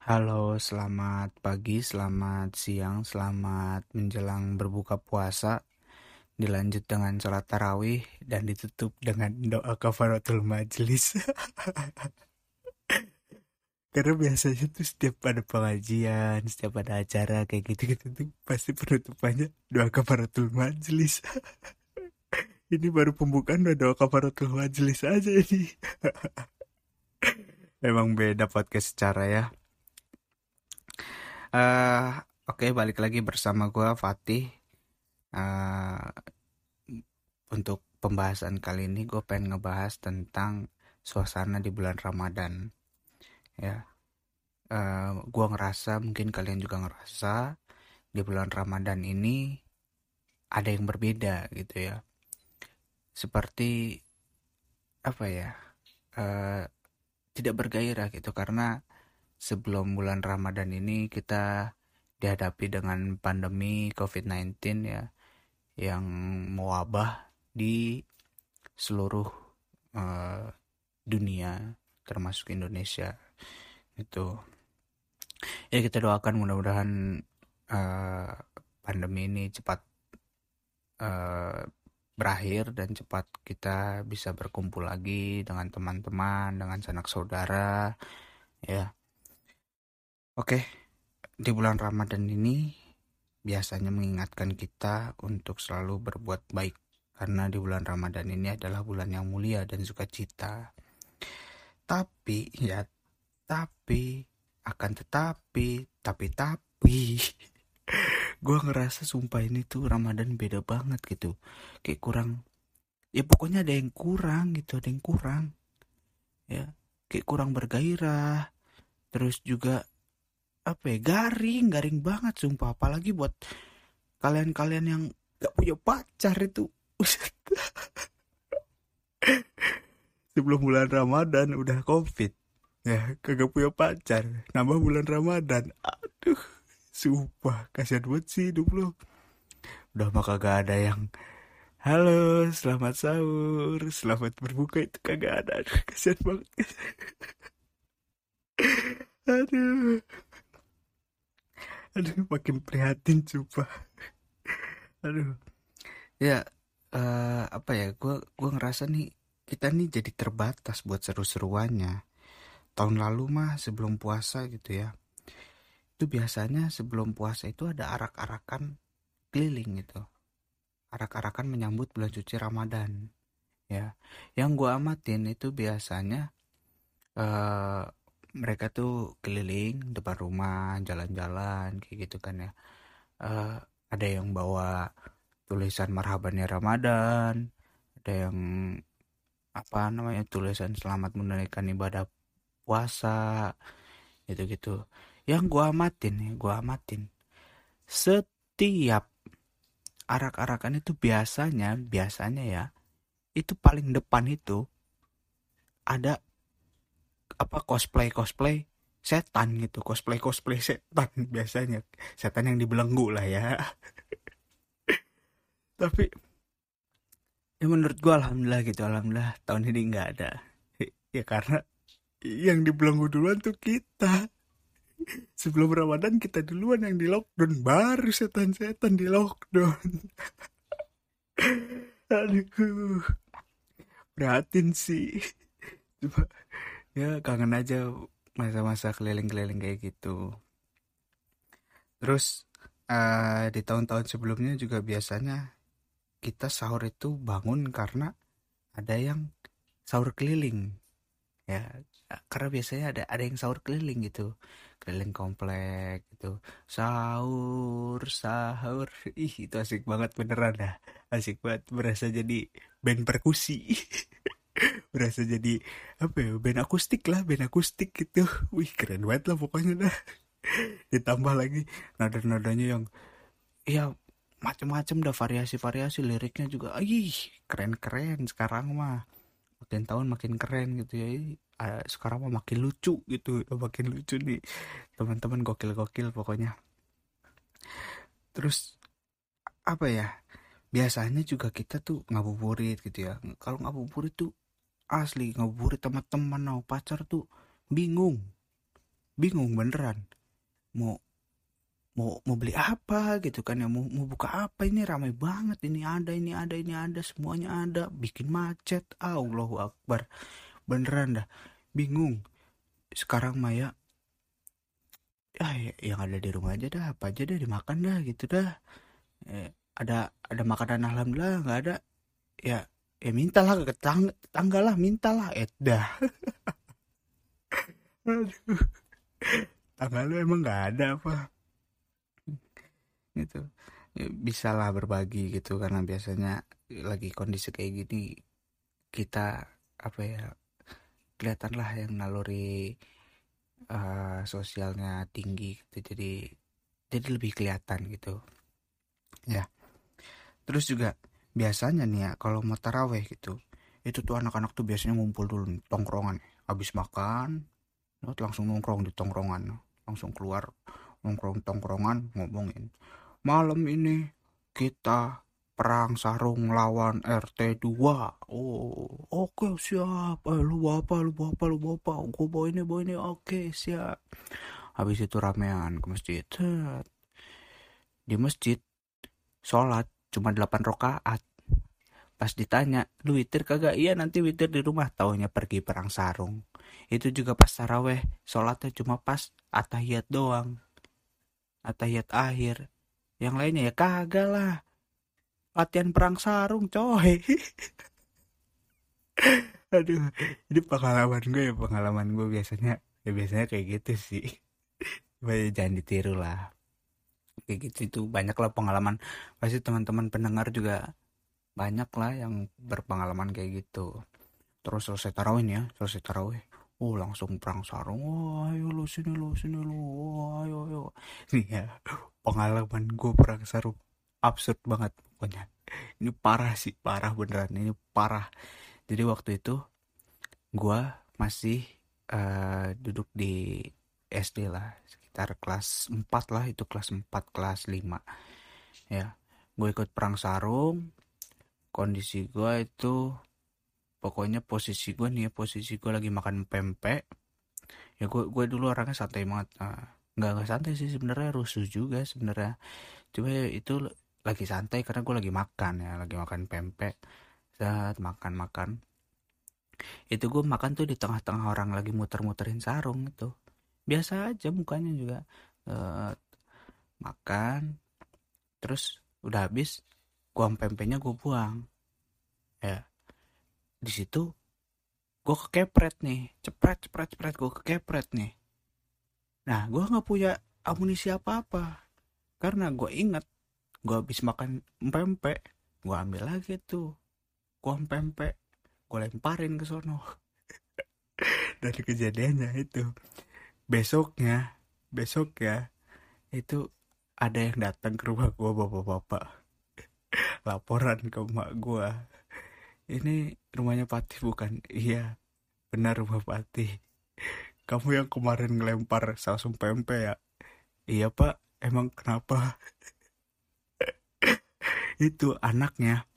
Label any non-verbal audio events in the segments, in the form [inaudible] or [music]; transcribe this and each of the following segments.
Halo, selamat pagi, selamat siang, selamat menjelang berbuka puasa. Dilanjut dengan sholat tarawih dan ditutup dengan doa kafaratul majlis. [laughs] Karena biasanya tuh setiap ada pengajian, setiap ada acara kayak gitu-gitu tuh pasti penutupannya doa kafaratul majlis. [laughs] ini baru pembukaan doa kafaratul majlis aja ini. [laughs] Emang beda podcast secara ya. Uh, Oke, okay, balik lagi bersama gue Fatih. Uh, untuk pembahasan kali ini gue pengen ngebahas tentang suasana di bulan Ramadan. Ya, uh, eh, gue ngerasa mungkin kalian juga ngerasa di bulan Ramadan ini ada yang berbeda gitu ya. Seperti apa ya? Uh, tidak bergairah gitu. Karena sebelum bulan Ramadan ini kita dihadapi dengan pandemi COVID-19 ya yang mewabah di seluruh uh, dunia termasuk Indonesia itu ya kita doakan mudah-mudahan uh, pandemi ini cepat uh, berakhir dan cepat kita bisa berkumpul lagi dengan teman-teman dengan sanak saudara ya Oke, di bulan Ramadan ini biasanya mengingatkan kita untuk selalu berbuat baik karena di bulan Ramadan ini adalah bulan yang mulia dan sukacita. Tapi ya, tapi akan tetapi, tapi tapi gue ngerasa sumpah ini tuh Ramadan beda banget gitu. Kayak kurang ya pokoknya ada yang kurang gitu, ada yang kurang. Ya, kayak kurang bergairah. Terus juga apa ya garing garing banget sumpah apalagi buat kalian-kalian yang gak punya pacar itu [laughs] sebelum bulan Ramadan udah covid ya kagak punya pacar nambah bulan Ramadan aduh sumpah kasihan buat sih hidup lo udah maka gak ada yang halo selamat sahur selamat berbuka itu kagak ada. Aduh kasihan banget. Aduh. Aduh makin prihatin coba aduh. Ya uh, apa ya gue gue ngerasa nih kita nih jadi terbatas buat seru-seruannya. Tahun lalu mah sebelum puasa gitu ya itu biasanya sebelum puasa itu ada arak-arakan keliling gitu. Arak-arakan menyambut bulan suci Ramadan ya. Yang gue amatin itu biasanya uh, mereka tuh keliling depan rumah jalan-jalan kayak gitu kan ya. Uh, ada yang bawa tulisan marhabannya Ramadan ada yang apa namanya tulisan selamat menunaikan ibadah puasa gitu gitu yang gua amatin ya gua amatin. Setiap arak-arakan itu biasanya biasanya ya itu paling depan itu ada apa cosplay cosplay setan gitu. Cosplay cosplay setan [laughs] biasanya. Setan yang dibelenggu lah ya. [laughs] Tapi ya menurut gua alhamdulillah gitu. Alhamdulillah tahun ini nggak ada. [laughs] Ya karena yang dibelenggu duluan tuh kita sebelum Ramadan kita duluan yang di lockdown. Baru setan-setan di lockdown. [laughs] Aduh. Prihatin sih. Coba ya kangen aja masa-masa keliling-keliling kayak gitu. Terus uh, di tahun-tahun sebelumnya juga biasanya kita sahur itu bangun karena ada yang sahur keliling. Ya karena biasanya ada ada yang sahur keliling gitu keliling komplek gitu. Sahur sahur. Ih itu asik banget beneran dah. Asik banget. Berasa jadi band perkusi. [laughs] Berasa jadi apa ya band akustik lah band akustik gitu. Wih keren banget lah pokoknya dah. [laughs] Ditambah lagi nada-nadanya yang ya macam-macam dah. Variasi-variasi liriknya juga. Ih keren-keren sekarang mah makin tahun makin keren gitu ya. Sekarang mah makin lucu gitu makin lucu nih. Teman-teman gokil-gokil pokoknya. Terus apa ya biasanya juga kita tuh ngabuburit gitu ya. Kalau ngabuburit tuh asli ngabuburit sama teman mau pacar tuh bingung. Bingung beneran. Mau mau mau beli apa gitu kan ya mau mau buka apa ini ramai banget ini ada ini ada ini ada semuanya ada. Bikin macet Allahu Akbar. Beneran dah. Bingung. Sekarang Maya ah ya, yang ada di rumah aja dah apa aja dah dimakan dah gitu dah. Eh, ada ada makanan alhamdulillah nggak ada. Ya ya mintalah ke tetangga, tetangga lah mintalah eh dah. [laughs] Aduh. Tangga lu emang nggak ada apa gitu. Ya, bisa lah berbagi gitu karena biasanya lagi kondisi kayak gini kita apa ya kelihatan lah yang naluri uh, sosialnya tinggi gitu jadi jadi lebih kelihatan gitu. Ya. Terus juga biasanya nih ya kalau mau taraweh gitu itu tuh anak-anak tuh biasanya ngumpul dulu tongkrongan. Habis makan langsung nongkrong di tongkrongan. Langsung keluar nongkrong tongkrongan ngomongin malam ini kita perang sarung lawan RT 2 oh oke okay, siap. Eh, lu apa lu apa lu apa? Gue bawa ini bawa ini. Oke okay, siap. Habis itu ramean ke masjid. Di masjid sholat cuma 8 rokaat pas ditanya lu witir kagak? Iya nanti witir di rumah. Taunya pergi perang sarung. Itu juga pas taraweh. Sholatnya cuma pas atahiyat doang. Atahiyat akhir yang lainnya ya kagak lah. Latihan perang sarung coy. [laughs] Aduh ini pengalaman gue ya pengalaman gue biasanya ya biasanya kayak gitu sih. Banyak jangan ditiru lah. Kayak gitu itu banyak lah pengalaman. Pasti teman-teman pendengar juga banyak lah yang berpengalaman kayak gitu. Terus selesai tarawih ya selesai tarawih. Oh langsung perang sarung. Oh ayo lo sini lo sini lo oh, ayo ayo. Nih ya pengalaman gue perang sarung absurd banget pokoknya. Ini parah sih parah beneran. Ini parah. Jadi waktu itu gue masih uh, duduk di SD lah. Sekitar kelas 4 lah itu kelas 4 kelas 5 ya gue ikut perang sarung. Kondisi gue itu pokoknya posisi gue nih posisi gue lagi makan pempek. Ya gue gue dulu orangnya santai banget. Nah, nggak nggak santai sih sebenarnya rusuh juga sebenarnya. Cuma ya itu lagi santai karena gue lagi makan ya lagi makan pempek saat makan makan itu gue makan tuh di tengah-tengah orang lagi muter-muterin sarung itu. Biasa aja mukanya juga uh, makan terus udah habis gue pempeknya gue buang. Ya di situ gue kekepret nih cepret cepret cepret gue kekepret nih Nah, gue nggak punya amunisi apa-apa. Karena gue inget, gue habis makan pempek, gue ambil lagi tuh. Gue pempek, gue lemparin ke sono. [laughs] Dari kejadiannya itu. Besoknya, besok ya, itu ada yang datang ke rumah gue bapak-bapak. [laughs] Laporan ke emak gue. Ini rumahnya Patih bukan? Iya, benar rumah Patih kamu yang kemarin ngelempar sausum pempe ya? Iya pak. Emang kenapa? [laughs] Itu anaknya.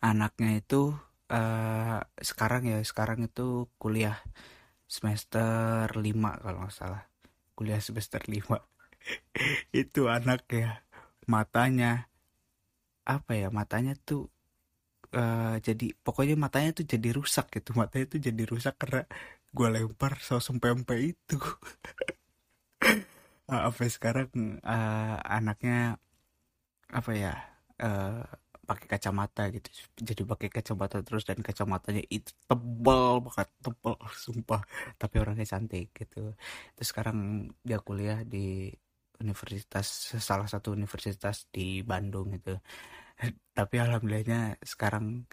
Anaknya itu uh, sekarang ya sekarang itu kuliah semester 5 kalau nggak salah. Kuliah semester 5 [laughs] itu anak ya matanya apa ya matanya tuh uh, jadi pokoknya matanya tuh jadi rusak gitu. Matanya tuh jadi rusak karena gue lempar saus pempek itu [laughs] apa sekarang uh, anaknya apa ya uh, pakai kacamata gitu. Jadi pakai kacamata terus dan kacamatanya itu tebal banget tebal [laughs] sumpah. Tapi orangnya cantik gitu. Terus sekarang dia kuliah di universitas salah satu universitas di Bandung gitu. [laughs] Tapi alhamdulillahnya sekarang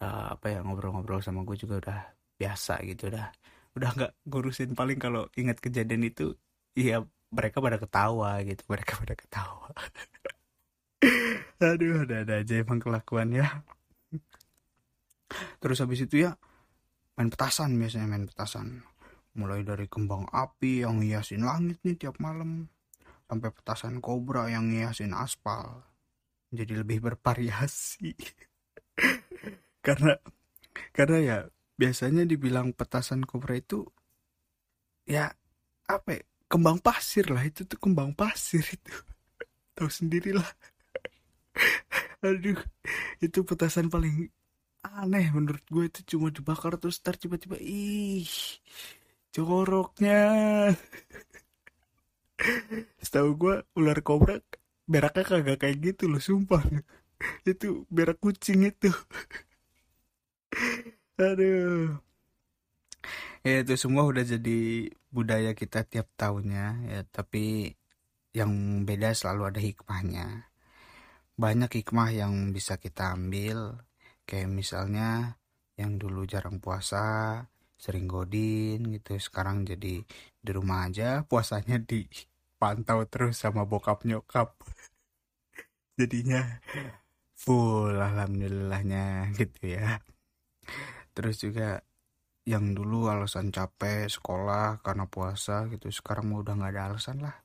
uh, apa ya ngobrol-ngobrol sama gue juga udah biasa gitu dah. Udah nggak ngurusin paling kalau ingat kejadian itu iya mereka pada ketawa gitu [laughs] mereka pada ketawa. Aduh ada ada aja emang kelakuan ya terus habis itu ya main petasan biasanya main petasan. Mulai dari kembang api yang hiasin langit nih tiap malam sampai petasan kobra yang hiasin aspal. Jadi lebih bervariasi. [laughs] Karena karena ya biasanya dibilang petasan kobra itu ya apa ya, kembang pasir lah itu tuh kembang pasir itu. [laughs] Tahu sendirilah [laughs] aduh itu petasan paling aneh menurut gue itu cuma dibakar terus tar tiba-tiba ih joroknya. [laughs] Setahu gue ular kobra beraknya kagak kayak gitu loh sumpah. Itu berak kucing itu aduh. Ya itu semua udah jadi budaya kita tiap tahunnya ya. Tapi yang beda selalu ada hikmahnya. Banyak hikmah yang bisa kita ambil. Kayak misalnya yang dulu jarang puasa sering godin gitu. Sekarang jadi di rumah aja puasanya dipantau terus sama bokap nyokap. [laughs] Jadinya full alhamdulillahnya gitu ya terus juga yang dulu alasan capek sekolah karena puasa gitu sekarang mau udah nggak ada alasan lah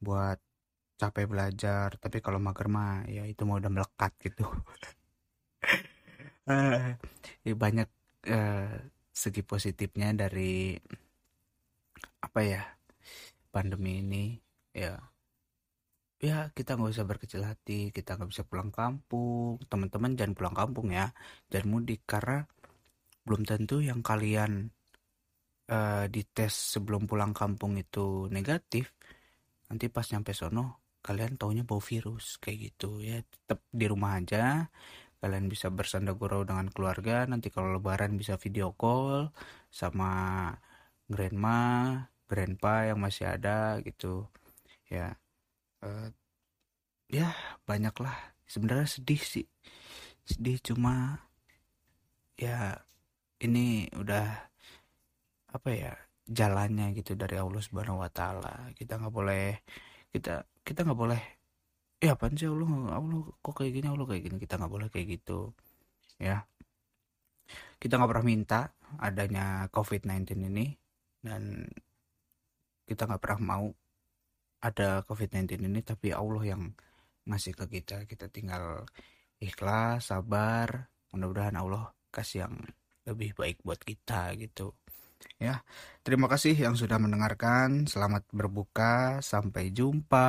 buat capek belajar. Tapi kalau mager mah ya itu mau udah melekat gitu. [laughs] Ya banyak uh, segi positifnya dari apa ya pandemi ini. Ya ya kita nggak usah berkecil hati kita nggak bisa pulang kampung. Teman-teman jangan pulang kampung ya jangan mudik karena belum tentu yang kalian uh, dites sebelum pulang kampung itu negatif nanti pas nyampe sono kalian taunya bau virus kayak gitu. Ya tetap di rumah aja kalian bisa bersanda gurau dengan keluarga nanti kalau lebaran bisa video call sama grandma grandpa yang masih ada gitu. Ya uh, ya banyak lah sebenarnya sedih sih sedih cuma ya ini udah apa ya jalannya gitu dari Allah Subhanahu Wa Taala. Kita nggak boleh kita kita nggak boleh ya apa sih Allah Allah kok kayak gini Allah kayak gini. Kita nggak boleh kayak gitu ya. Kita nggak pernah minta adanya COVID-19 ini dan kita nggak pernah mau ada COVID-19 ini tapi Allah yang ngasih ke kita. Kita tinggal ikhlas sabar mudah-mudahan Allah kasih yang lebih baik buat kita gitu. Ya terima kasih yang sudah mendengarkan. Selamat berbuka. Sampai jumpa